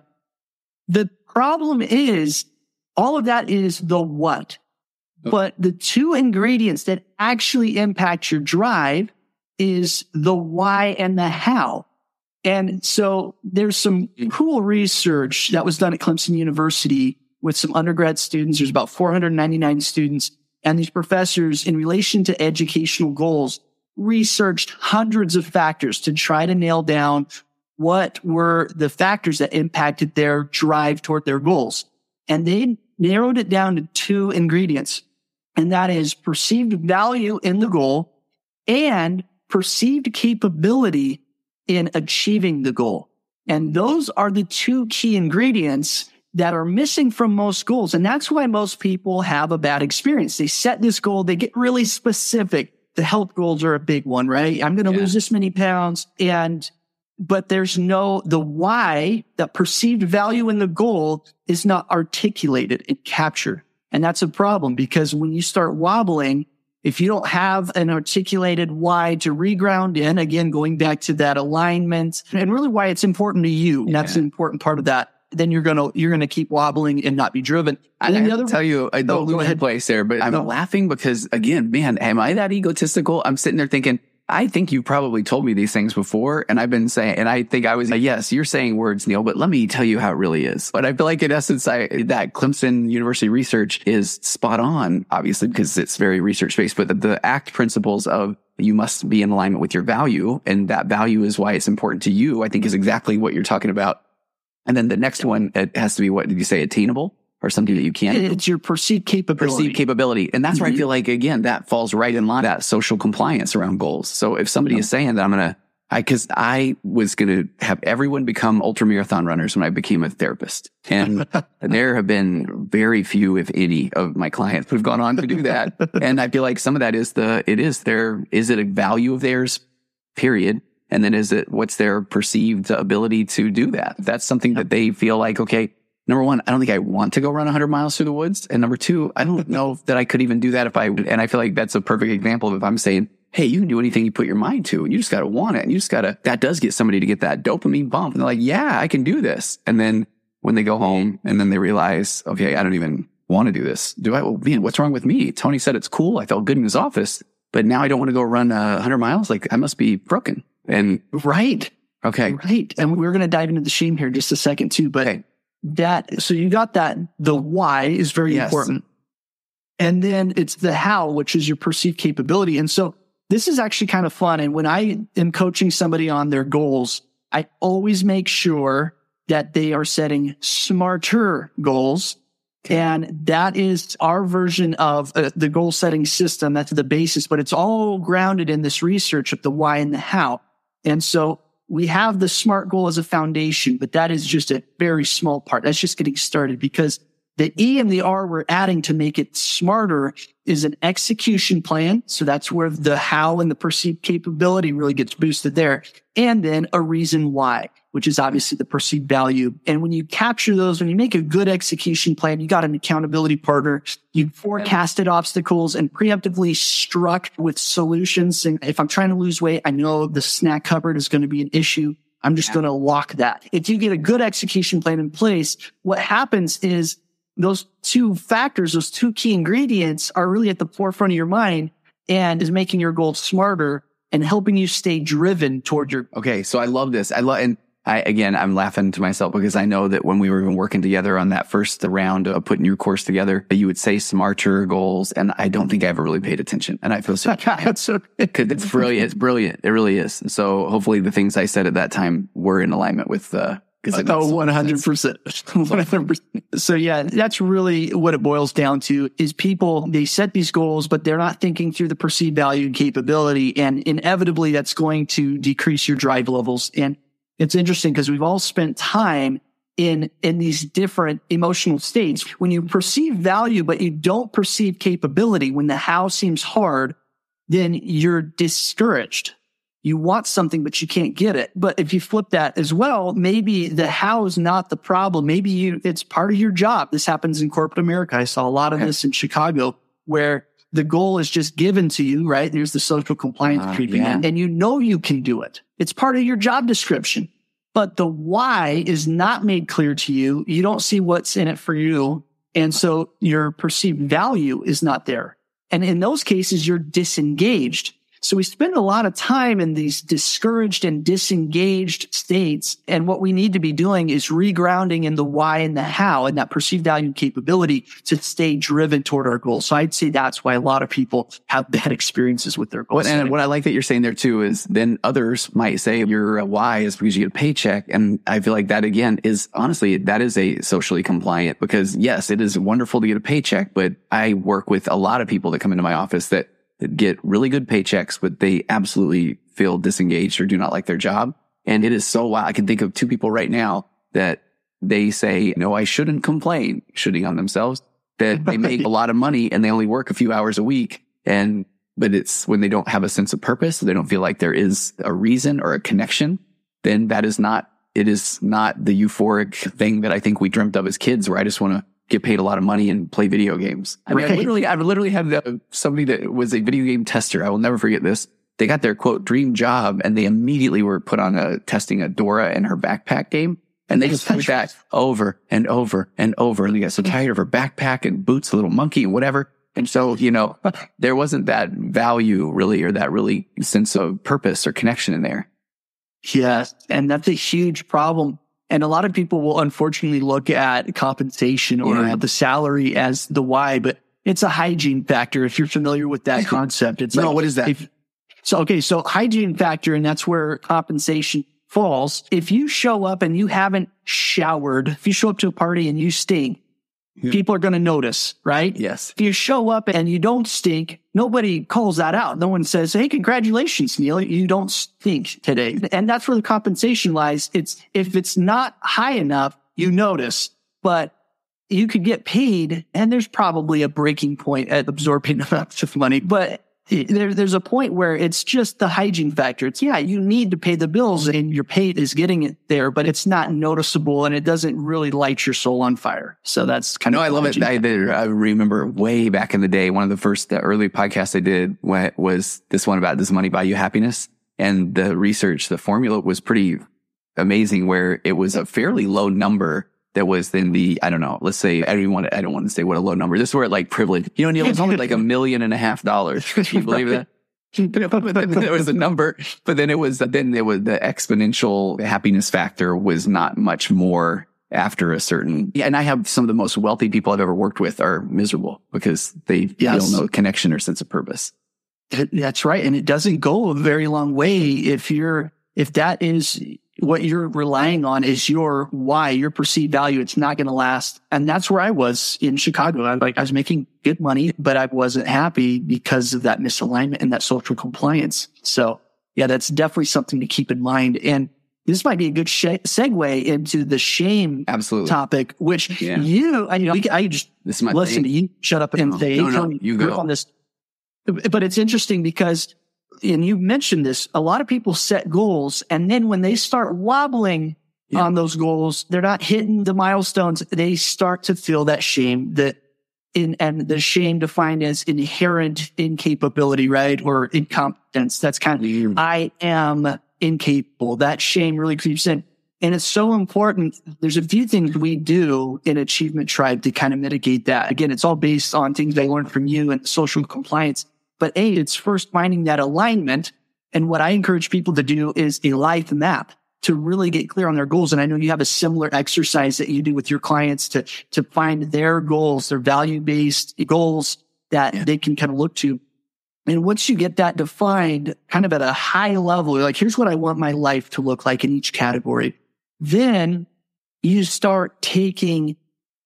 The problem is all of that is the what. Oh. But the two ingredients that actually impact your drive is the why and the how. And so there's some cool research that was done at Clemson University with some undergrad students. There's about 499 students and these professors in relation to educational goals researched hundreds of factors to try to nail down what were the factors that impacted their drive toward their goals. And they narrowed it down to two ingredients and that is perceived value in the goal and perceived capability in achieving the goal. And those are the two key ingredients that are missing from most goals. And that's why most people have a bad experience. They set this goal, they get really specific. The health goals are a big one, right? I'm going to yeah. lose this many pounds. And, but there's no, the why, the perceived value in the goal is not articulated and captured. And that's a problem because when you start wobbling, if you don't have an articulated why to reground in, again, going back to that alignment and really why it's important to you, and that's an important part of that, then you're gonna you're gonna keep wobbling and not be driven. And I, the other tell you, I don't oh, lose place there, but I'm no. laughing because again, man, am I that egotistical? I'm sitting there thinking, I think you've probably told me these things before, and I've been saying, and I think I was, yes, you're saying words, Neal, but let me tell you how it really is. But I feel like in essence, I, that Clemson University research is spot on, obviously, because it's very research based, but the, the ACT principles of you must be in alignment with your value. And that value is why it's important to you, I think is exactly what you're talking about. And then the next one, it has to be, what did you say, attainable? or something that you can't. It's your perceived capability. Perceived capability. And that's mm-hmm. where I mm-hmm. feel like, again, that falls right in line, that social compliance around goals. So if somebody is saying that I'm going to, I, cause I was going to have everyone become ultra marathon runners when I became a therapist. And [laughs] there have been very few, if any, of my clients who've gone on to do that. [laughs] and I feel like some of that is the, it is their, is it a value of theirs? Period. And then is it, what's their perceived ability to do that? That's something that they feel like, okay, number one, I don't think I want to go run 100 miles through the woods. And number two, I don't know [laughs] that I could even do that if I, and I feel like that's a perfect example of if I'm saying, Hey, you can do anything you put your mind to. And you just got to want it. And you just got to, that does get somebody to get that dopamine bump. And they're like, yeah, I can do this. And then when they go home and then they realize, okay, I don't even want to do this. Do I, well, man, what's wrong with me? Tony said it's cool. I felt good in his office, but now I don't want to go run uh, 100 miles. Like I must be broken. And right. Okay. Right. And we're going to dive into the shame here in just a second too, but okay. that, so you got that. The why is very yes. important. And then it's the how, which is your perceived capability. And so this is actually kind of fun. And when I am coaching somebody on their goals, I always make sure that they are setting smarter goals. And that is our version of uh, the goal setting system. That's the basis, but it's all grounded in this research of the why and the how. And so we have the SMART goal as a foundation, but that is just a very small part. That's just getting started because the E and the R we're adding to make it smarter is an execution plan. So that's where the how and the perceived capability really gets boosted there. And then a reason why, which is obviously the perceived value. And when you capture those, when you make a good execution plan, you got an accountability partner, you forecasted obstacles and preemptively struck with solutions. And if I'm trying to lose weight, I know the snack cupboard is going to be an issue. I'm just yeah. going to lock that. If you get a good execution plan in place, what happens is those two factors, those two key ingredients are really at the forefront of your mind and is making your goals smarter and helping you stay driven toward your. Okay. So I love this. I love, and I, again, I'm laughing to myself because I know that when we were even working together on that first round of putting your course together, you would say smarter goals. And I don't think I ever really paid attention. And I feel so, [laughs] that's so, [laughs] it's brilliant. It's brilliant. It really is. So hopefully the things I said at that time were in alignment with, the, uh, oh, 100%. 100%. So yeah, that's really what it boils down to is people, they set these goals, but they're not thinking through the perceived value and capability. And inevitably that's going to decrease your drive levels. And it's interesting because we've all spent time in, in these different emotional states. When you perceive value, but you don't perceive capability, when the how seems hard, then you're discouraged you want something, but you can't get it. But if you flip that as well, maybe the how is not the problem. Maybe you, it's part of your job. This happens in corporate America. I saw a lot of okay. this in Chicago where the goal is just given to you, right? There's the social compliance uh, creeping yeah. in and you know you can do it. It's part of your job description, but the why is not made clear to you. You don't see what's in it for you. And so your perceived value is not there. And in those cases, you're disengaged so we spend a lot of time in these discouraged and disengaged states. And what we need to be doing is regrounding in the why and the how and that perceived value and capability to stay driven toward our goals. So I'd say that's why a lot of people have bad experiences with their goals. And what I like that you're saying there too is then others might say your why is because you get a paycheck. And I feel like that again is honestly, that is a socially compliant because yes, it is wonderful to get a paycheck, but I work with a lot of people that come into my office that that get really good paychecks, but they absolutely feel disengaged or do not like their job. And it is so wild. I can think of two people right now that they say, no, I shouldn't complain, shooting on themselves that they make [laughs] a lot of money and they only work a few hours a week. And, but it's when they don't have a sense of purpose, they don't feel like there is a reason or a connection, then that is not, it is not the euphoric thing that I think we dreamt of as kids where I just want to get paid a lot of money and play video games. I mean, right. I literally, I literally had somebody that was a video game tester. I will never forget this. They got their quote dream job and they immediately were put on a testing a Dora and her backpack game. And they just played that over and over and over. And they got so tired of her backpack and boots, a little monkey and whatever. And so, you know, there wasn't that value really or that really sense of purpose or connection in there. Yes. And that's a huge problem and a lot of people will unfortunately look at compensation or yeah. the salary as the why, but it's a hygiene factor. If you're familiar with that concept, it's no, like, what is that? If, so, okay. So hygiene factor, and that's where compensation falls. If you show up and you haven't showered, if you show up to a party and you stink, Yeah. People are going to notice, right? Yes. If you show up and you don't stink, nobody calls that out. No one says, Hey, congratulations, Neal. You don't stink today. And that's where the compensation lies. It's if it's not high enough, you notice, but you could get paid and there's probably a breaking point at absorbing [laughs] amounts of money, but there, there's a point where it's just the hygiene factor. It's yeah, you need to pay the bills and your pay is getting it there, but it's not noticeable and it doesn't really light your soul on fire. So that's kind no, of. No, I love it. I, I remember way back in the day, one of the first the early podcasts I did was this one about does money buy you happiness? And the research, the formula was pretty amazing where it was a fairly low number that was in the, I don't know, let's say, I don't want to, I don't want to say what a low number. This is where like privilege, you know, Neal, it's only like a million and a half dollars. [laughs] Can you believe that? [laughs] there was a number, but then it was, then it was the exponential happiness factor was not much more after a certain, yeah, and I have some of the most wealthy people I've ever worked with are miserable because they Yes. feel no connection or sense of purpose. That's right. And it doesn't go a very long way if you're, if that is what you're relying on is your why, your perceived value. It's not going to last. And that's where I was in Chicago. I like, I was making good money, but I wasn't happy because of that misalignment and that social compliance. So yeah, that's definitely something to keep in mind. And this might be a good sh- segue into the shame Absolutely. topic, which Yeah. you, I, you know, I just This is my listen thing. to you shut up and No, say, no, no, you go." on this. But it's interesting because, and you mentioned this, a lot of people set goals and then when they start wobbling Yeah. on those goals, they're not hitting the milestones. They start to feel that shame that in, and the shame defined as inherent incapability, right? Or incompetence. That's kind of, mm. I am incapable. That shame really creeps in. And it's so important. There's a few things we do in Achievement Tribe to kind of mitigate that. Again, it's all based on things I learned from you and social compliance. But A, it's first finding that alignment. And what I encourage people to do is a life map to really get clear on their goals. And I know you have a similar exercise that you do with your clients to, to find their goals, their value based goals that Yeah. they can kind of look to. And once you get that defined kind of at a high level, you're like, here's what I want my life to look like in each category. Then you start taking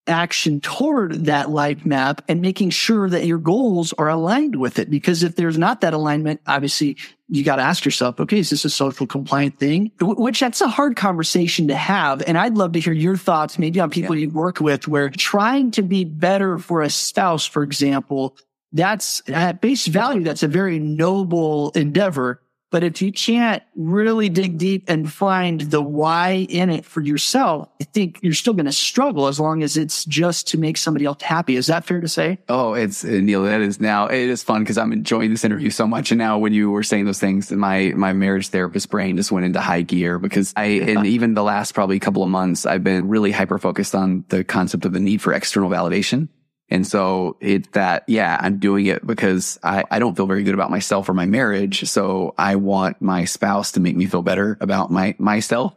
action toward that life map and making sure that your goals are aligned with it. Because if there's not that alignment, obviously you got to ask yourself, okay, is this a social compliant thing? Which that's a hard conversation to have. And I'd love to hear your thoughts, maybe on people you work with where trying to be better for a spouse, for example, that's at base value. That's a very noble endeavor. But if you can't really dig deep and find the why in it for yourself, I think you're still going to struggle as long as it's just to make somebody else happy. Is that fair to say? Oh, it's uh, Neal. That is now. It is fun because I'm enjoying this interview so much. And now, when you were saying those things, my my marriage therapist brain just went into high gear because I, [laughs] and even the last probably couple of months, I've been really hyper focused on the concept of the need for external validation. And so it that, yeah, I'm doing it because I, I don't feel very good about myself or my marriage. So I want my spouse to make me feel better about my myself.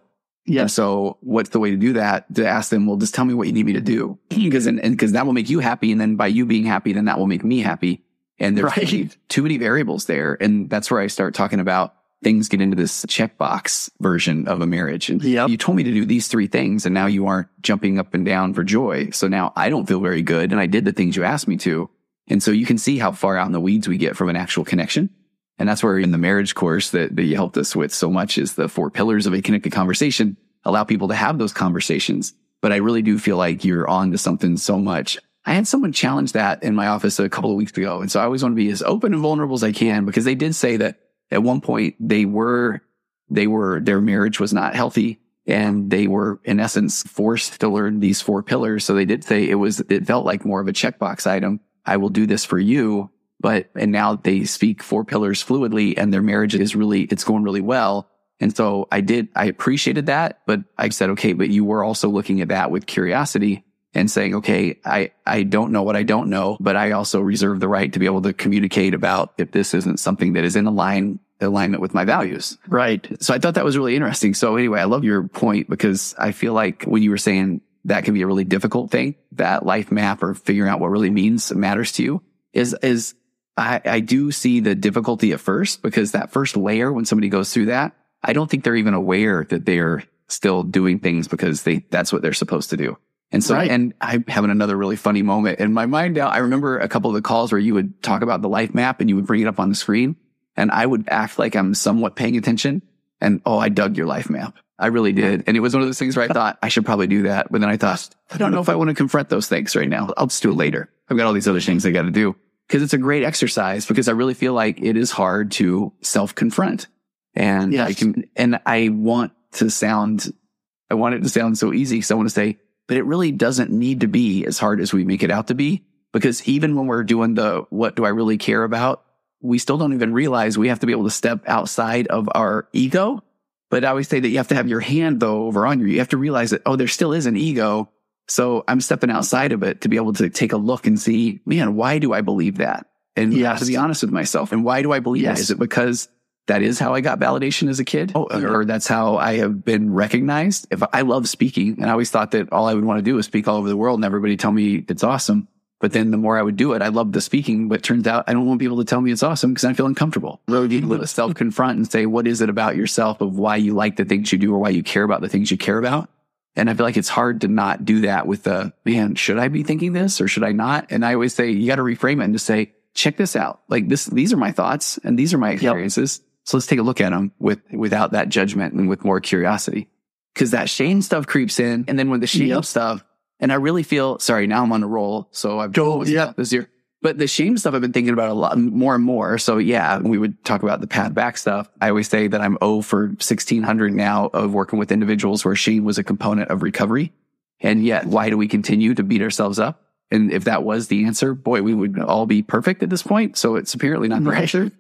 And so what's the way to do that? To ask them, well, just tell me what you need me to do. [clears throat] Because, and, and cause that will make you happy. And then by you being happy, then that will make me happy. And there's [laughs] Right. too, many, too many variables there. And that's where I start talking about things get into this checkbox version of a marriage. And Yep. you told me to do these three things and now you aren't jumping up and down for joy. So now I don't feel very good. And I did the things you asked me to. And so you can see how far out in the weeds we get from an actual connection. And that's where in the marriage course that, that you helped us with so much is the four pillars of a connected conversation, allow people to have those conversations. But I really do feel like you're on to something so much. I had someone challenge that in my office a couple of weeks ago. And so I always want to be as open and vulnerable as I can because they did say that at one point they were, they were, their marriage was not healthy and they were in essence forced to learn these four pillars. So they did say it was, it felt like more of a checkbox item. I will do this for you. But, and now they speak four pillars fluidly and their marriage is really, it's going really well. And so I did, I appreciated that, but I said, okay, but you were also looking at that with curiosity and saying, okay, I, I don't know what I don't know, but I also reserve the right to be able to communicate about if this isn't something that is in align, alignment with my values. Right. So I thought that was really interesting. So anyway, I love your point because I feel like when you were saying that can be a really difficult thing, that life map or figuring out what really means matters to you is, is I, I do see the difficulty at first because that first layer, when somebody goes through that, I don't think they're even aware that they're still doing things because they, that's what they're supposed to do. And so, Right. and I'm having another really funny moment in my mind now. I remember a couple of the calls where you would talk about the life map and you would bring it up on the screen and I would act like I'm somewhat paying attention. And oh, I dug your life map. I really did. And it was one of those things where I thought I should probably do that. But then I thought, I don't know if I want to confront those things right now. I'll just do it later. I've got all these other things I got to do because it's a great exercise because I really feel like it is hard to self confront. And I can, and I want to sound, I want it to sound so easy. So I want to say, but it really doesn't need to be as hard as we make it out to be. Because even when we're doing the, what do I really care about? We still don't even realize we have to be able to step outside of our ego. But I always say that you have to have your hand though over on you. You have to realize that, oh, there still is an ego. So I'm stepping outside of it to be able to take a look and see, man, why do I believe that? And Yes. to be honest with myself. And why do I believe that? Yes. Is it because that is how I got validation as a kid? or that's how I have been recognized? If I love speaking and I always thought that all I would want to do was speak all over the world and everybody tell me it's awesome. But then the more I would do it, I loved the speaking, but turns out I don't want people to tell me it's awesome because I feel uncomfortable. Really need to self confront and say, what is it about yourself of why you like the things you do or why you care about the things you care about? And I feel like it's hard to not do that with the, man, should I be thinking this or should I not? And I always say, you got to reframe it and just say, check this out. Like this, these are my thoughts and these are my experiences. So let's take a look at them with, without that judgment and with more curiosity. Cause that shame stuff creeps in. And then when the shame Yep. stuff, and I really feel, sorry, now I'm on a roll. So I've Go, yeah. this year. But the shame stuff I've been thinking about a lot more and more. So yeah, we would talk about the path back stuff. I always say that I'm O for 1600 now of working with individuals where shame was a component of recovery. And yet why do we continue to beat ourselves up? And if that was the answer, boy, we would all be perfect at this point. So it's apparently not the Right. answer.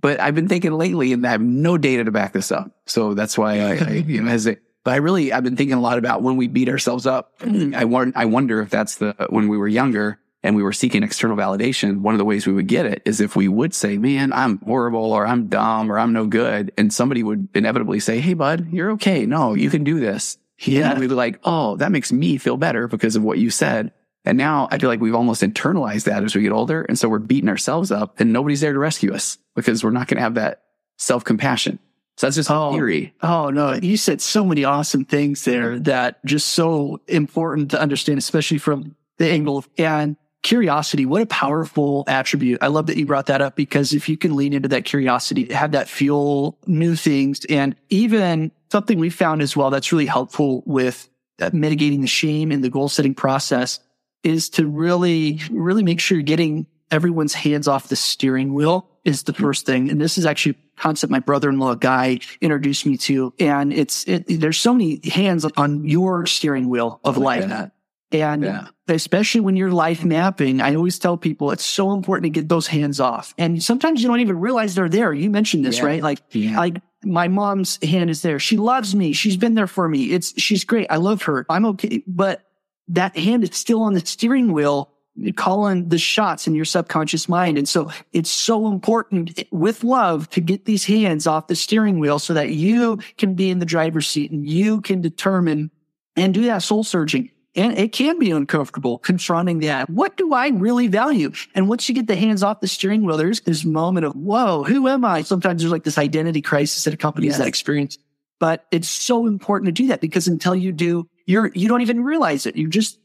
But I've been thinking lately and I have no data to back this up. So that's why I, I [laughs] you know, hesitate. But I really, I've been thinking a lot about when we beat ourselves up. Mm-hmm. I, won- I wonder if that's the, when we were younger and we were seeking external validation, one of the ways we would get it is if we would say, man, I'm horrible or I'm dumb or I'm no good. And somebody would inevitably say, Hey, bud, you're okay. No, you can do this. Yeah. And we'd be like, Oh, that makes me feel better because of what you said. And now I feel like we've almost internalized that as we get older. And so we're beating ourselves up and nobody's there to rescue us because we're not going to have that self compassion. So that's just Oh. theory. Oh no, you said so many awesome things there that just so important to understand, especially from the angle of and curiosity. What a powerful attribute. I love that you brought that up because if you can lean into that curiosity, have that fuel new things and even something we found as well that's really helpful with uh, mitigating the shame in the goal setting process is to really, really make sure you're getting everyone's hands off the steering wheel is the first thing. And this is actually a concept my brother-in-law guy introduced me to. And it's, it, there's so many hands on your steering wheel of life. And Yeah. especially when you're life mapping, I always tell people it's so important to get those hands off. And sometimes you don't even realize they're there. You mentioned this, Yeah. right? Like, Yeah. like my mom's hand is there. She loves me. She's been there for me. It's, she's great. I love her. I'm okay. But that hand is still on the steering wheel, calling the shots in your subconscious mind. And so it's so important with love to get these hands off the steering wheel so that you can be in the driver's seat and you can determine and do that soul searching. And it can be uncomfortable confronting that. What do I really value? And once you get the hands off the steering wheel, there's this moment of, whoa, who am I? Sometimes there's like this identity crisis that accompanies Yes. that experience. But it's so important to do that because until you do, you're, you don't even realize it. You're just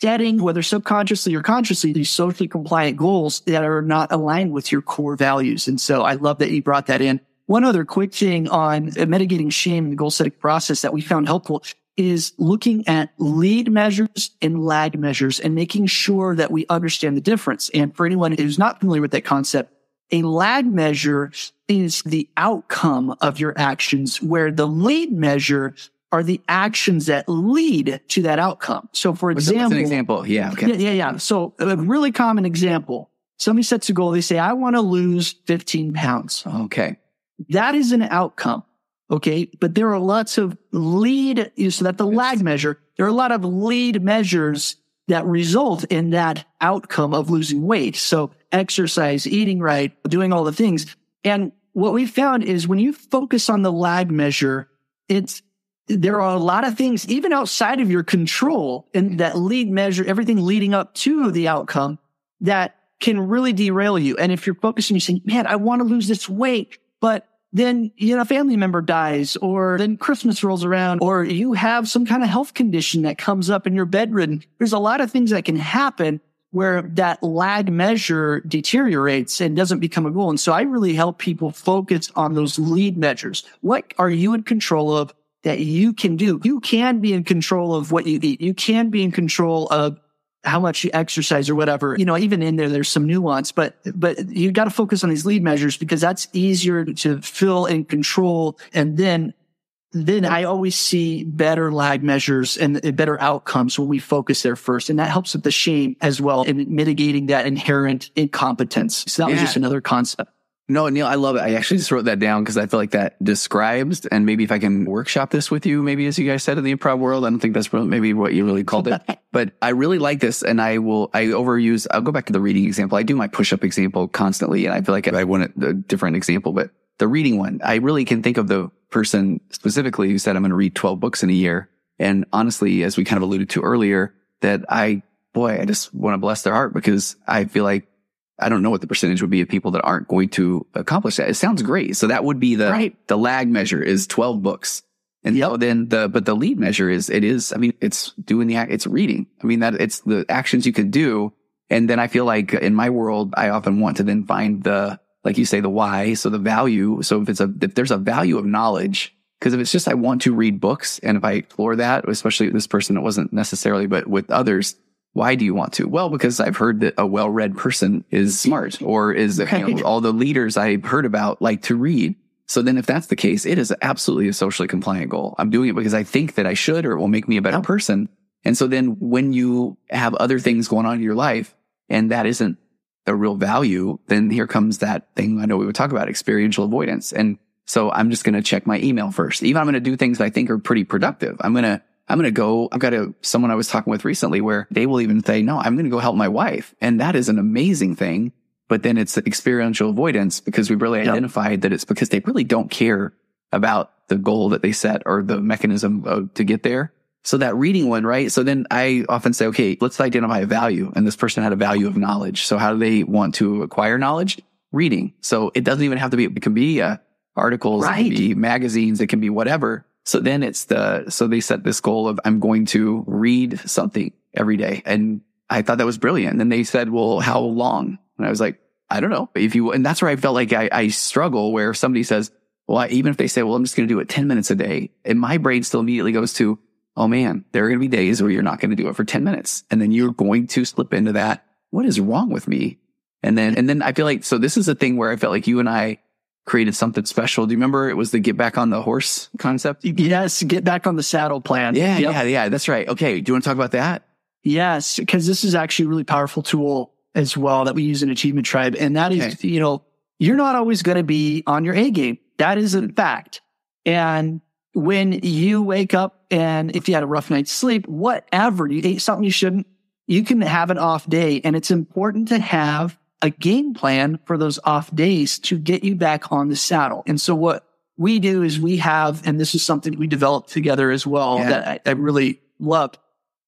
setting, whether subconsciously or consciously, these socially compliant goals that are not aligned with your core values. And so I love that you brought that in. One other quick thing on mitigating shame in the goal setting process that we found helpful is looking at lead measures and lag measures and making sure that we understand the difference. And for anyone who's not familiar with that concept, a lag measure is the outcome of your actions where the lead measure are the actions that lead to that outcome. So for What's, what's example, an example? Yeah. Okay. yeah, yeah, yeah. So a really common example, somebody sets a goal. They say, I want to lose 15 pounds. Okay. That is an outcome. Okay. But there are lots of lead, so that the lag measure, there are a lot of lead measures that result in that outcome of losing weight. So exercise, eating right, doing all the things. And what we found is when you focus on the lag measure, it's, there are a lot of things, even outside of your control and that lead measure, everything leading up to the outcome that can really derail you. And if you're focusing, you're saying, man, I want to lose this weight, but then you know a family member dies or then christmas rolls around or you have some kind of health condition that comes up and you're bedridden there's a lot of things that can happen where that lag measure deteriorates and doesn't become a goal. And so i really help people focus on those lead measures. What are you in control of that you can do you can be in control of what you eat you can be in control of how much you exercise or whatever. You know, even in there, there's some nuance, but, but you got to focus on these lead measures because that's easier to fill and control. And then, then I always see better lag measures and better outcomes when we focus there first. And that helps with the shame as well in mitigating that inherent incompetence. So that yeah. was just another concept. No, Neal, I love it. I actually just wrote that down because I feel like that describes, and maybe if I can workshop this with you, maybe as you guys said in the improv world, I don't think that's really maybe what you really called it, [laughs] but I really like this and I will, I overuse, I'll go back to the reading example. I do my push up example constantly and I feel like I want a different example, but the reading one, I really can think of the person specifically who said, I'm going to read 12 books in a year. And honestly, as we kind of alluded to earlier, that I, boy, I just want to bless their heart because I feel like I don't know what the percentage would be of people that aren't going to accomplish that. It sounds great. So that would be the, right. the lag measure is 12 books. And yep. then the, but the lead measure is, it is, I mean, it's doing the act, it's reading. I mean, that it's the actions you can do. And then I feel like in my world, I often want to then find the, like you say, the why. So the value. So if it's a, if there's a value of knowledge, because if it's just, I want to read books and if I explore that, especially this person, it wasn't necessarily, but with others, why do you want to? Well, because I've heard that a well-read person is smart or is right. you know, all the leaders I've heard about like to read. So then if that's the case, it is absolutely a socially compliant goal. I'm doing it because I think that I should or it will make me a better person. And so then when you have other things going on in your life and that isn't a real value, then here comes that thing I know we would talk about experiential avoidance. And so I'm just going to check my email first. Even I'm going to do things I think are pretty productive. I'm going to I'm going to go. I've got a, someone I was talking with recently where they will even say, no, I'm going to go help my wife. And that is an amazing thing. But then it's experiential avoidance because we really yep. identified that it's because they really don't care about the goal that they set or the mechanism of, to get there. So that reading one, right? So then I often say, okay, let's identify a value. And this person had a value of knowledge. So how do they want to acquire knowledge? Reading. So it doesn't even have to be, it can be uh, articles, right. it can be magazines, it can be whatever. So then it's the, so they set this goal of I'm going to read something every day. And I thought that was brilliant. And then they said, well, how long? And I was like, I don't know. If you, and that's where I felt like I, I struggle where somebody says, well, I, even if they say, well, I'm just going to do it 10 minutes a day. And my brain still immediately goes to, oh man, there are going to be days where you're not going to do it for 10 minutes. And then you're going to slip into that. What is wrong with me? And then, and then I feel like, so this is a thing where I felt like you and I created something special. Do you remember it was the get back on the horse concept? Yes, get back on the saddle plan. Yeah, yep. yeah, yeah. That's right. Okay. Do you want to talk about that? Yes, because this is actually a really powerful tool as well that we use in Achievement Tribe. And that is, okay. you know, you're not always going to be on your A game. That is a fact. And when you wake up and if you had a rough night's sleep, whatever, you ate something you shouldn't, you can have an off day. And it's important to have a game plan for those off days to get you back on the saddle. And so what we do is we have, and this is something we developed together as well yeah. that I, I really love,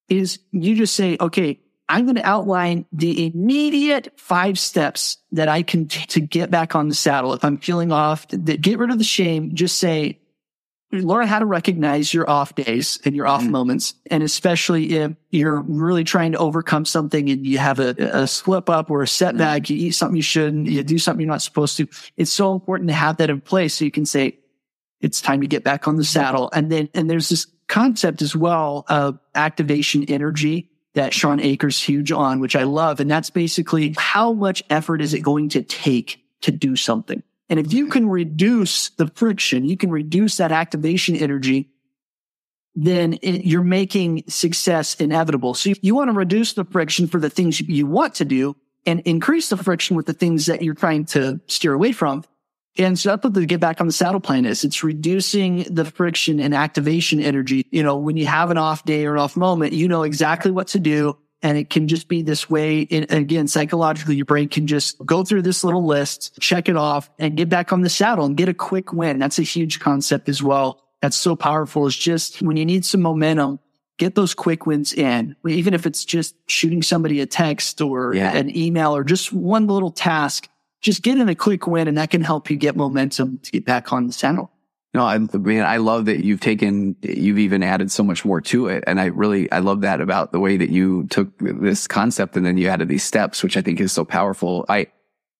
is you just say, okay, I'm going to outline the immediate five steps that I can t- to get back on the saddle. If I'm feeling off, that get rid of the shame, just say, learn how to recognize your off days and your off mm moments. And especially if you're really trying to overcome something and you have a, a slip up or a setback, mm you eat something you shouldn't, you do something you're not supposed to. It's so important to have that in place so you can say, it's time to get back on the saddle. And then, and there's this concept as well of activation energy that Shawn Achor's huge on, which I love. And that's basically how much effort is it going to take to do something? And if you can reduce the friction, you can reduce that activation energy, then it, you're making success inevitable. So you want to reduce the friction for the things you want to do and increase the friction with the things that you're trying to steer away from. And so that's what the get back on the saddle plan is. It's reducing the friction and activation energy. You know, when you have an off day or an off moment, you know exactly what to do and it can just be this way. And again, psychologically, your brain can just go through this little list, check it off and get back on the saddle and get a quick win. That's a huge concept as well. That's so powerful. It's just when you need some momentum, get those quick wins in, even if it's just shooting somebody a text or yeah. an email or just one little task just get in a quick win and that can help you get momentum to get back on the saddle. No, I mean, I love that you've taken, you've even added so much more to it. And I really, I love that about the way that you took this concept and then you added these steps, which I think is so powerful. I,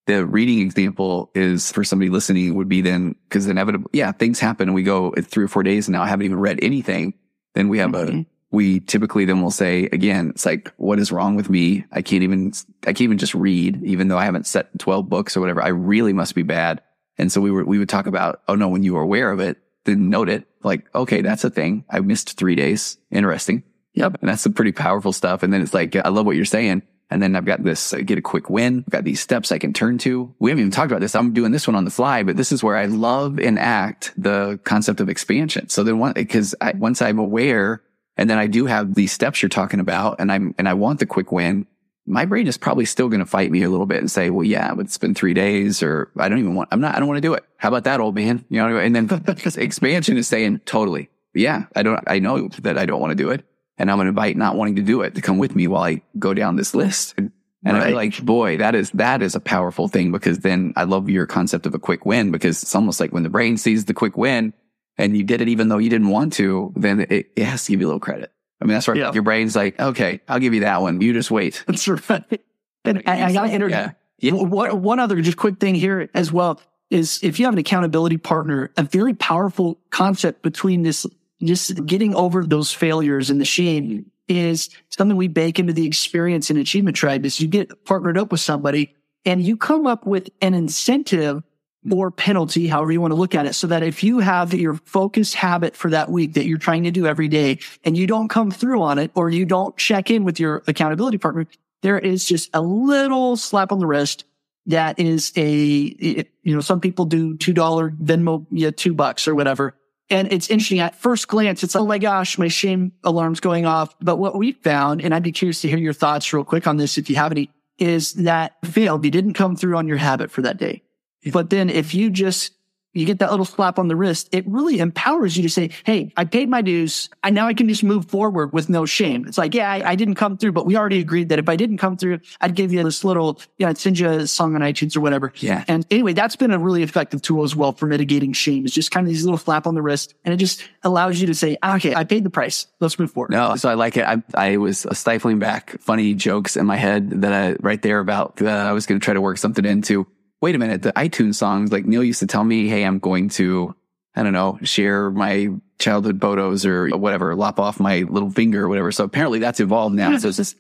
the reading example is for somebody listening would be then, cause inevitably, yeah, things happen and we go three or four days and now I haven't even read anything. Then we have mm-hmm. a, we typically then will say again, it's like, what is wrong with me? I can't even, I can't even just read, even though I haven't set 12 books or whatever. I really must be bad. And so we were, we would talk about, oh no, when you were aware of it, then note it like, okay, that's a thing. I missed three days. Interesting. Yep. And that's some pretty powerful stuff. And then it's like, I love what you're saying. And then I've got this, I get a quick win. I've got these steps I can turn to. We haven't even talked about this. I'm doing this one on the fly, but this is where I love and ACT the concept of expansion. So then one, cause I, once I'm aware and then I do have these steps you're talking about and I'm, and I want the quick win my brain is probably still going to fight me a little bit and say, well, yeah, but it's been three days or I don't even want, I'm not, I don't want to do it. How about that old man? You know, and then expansion is saying totally. Yeah, I don't, I know that I don't want to do it and I'm going to invite not wanting to do it to come with me while I go down this list. And, right. I feel like, boy, that is, that is a powerful thing because then I love your concept of a quick win because it's almost like when the brain sees the quick win and you did it even though you didn't want to, then it, it has to give you a little credit. I mean, that's where yeah. your brain's like, okay, I'll give you that one. You just wait. That's right. [laughs] And I, I got to interject. Yeah. Yeah. One, one other just quick thing here as well is if you have an accountability partner, a very powerful concept between this, just getting over those failures and the shame is something we bake into the experience in Achievement Tribe is you get partnered up with somebody and you come up with an incentive or penalty, however you want to look at it. So that if you have your focused habit for that week that you're trying to do every day and you don't come through on it or you don't check in with your accountability partner, there is just a little slap on the wrist that is a, you know, some people do $2 Venmo, yeah, two bucks or whatever. And it's interesting at first glance. It's, oh my gosh, my shame alarm's going off. But what we found, and I'd be curious to hear your thoughts real quick on this if you have any, is that failed. You didn't come through on your habit for that day. But then if you just you get that little slap on the wrist, it really empowers you to say, Hey, I paid my dues. I now I can just move forward with no shame. It's like, yeah, I, I, didn't come through, but we already agreed that if I didn't come through, I'd give you this little, yeah, I'd send you a song on iTunes or whatever. Yeah. And anyway, that's been a really effective tool as well for mitigating shame. It's just kind of these little slap on the wrist and it just allows you to say, okay, I paid the price. Let's move forward. No, so I like it. I, I was stifling back funny jokes in my head that I right there about, uh, I was going to try to work something into wait a minute, the iTunes songs, like Neal used to tell me, Hey, I'm going to, I don't know, share my childhood photos or whatever, lop off my little finger or whatever. So apparently that's evolved now. So it's just,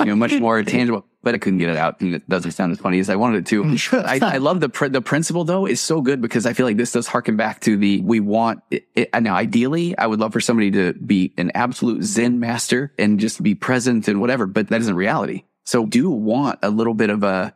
you know, much more tangible, but I couldn't get it out and it doesn't sound as funny as I wanted it to. [laughs] I, I love the, pr- the principle though is so good because I feel like this does harken back to the, we want it, it, now ideally I would love for somebody to be an absolute Zen master and just be present and whatever, but that isn't reality. So do want a little bit of a,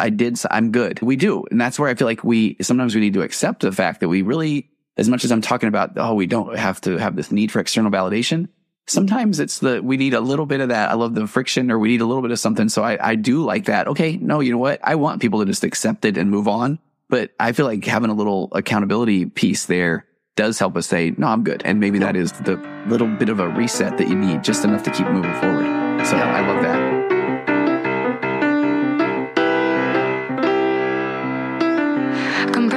I did, I'm good. We do. And that's where I feel like we, sometimes we need to accept the fact that we really, as much as I'm talking about, oh, we don't have to have this need for external validation. Sometimes it's the, we need a little bit of that. I love the friction or we need a little bit of something. So I, I do like that. Okay. No, you know what? I want people to just accept it and move on. But I feel like having a little accountability piece there does help us say, no, I'm good. And maybe that is the little bit of a reset that you need just enough to keep moving forward. So I love that.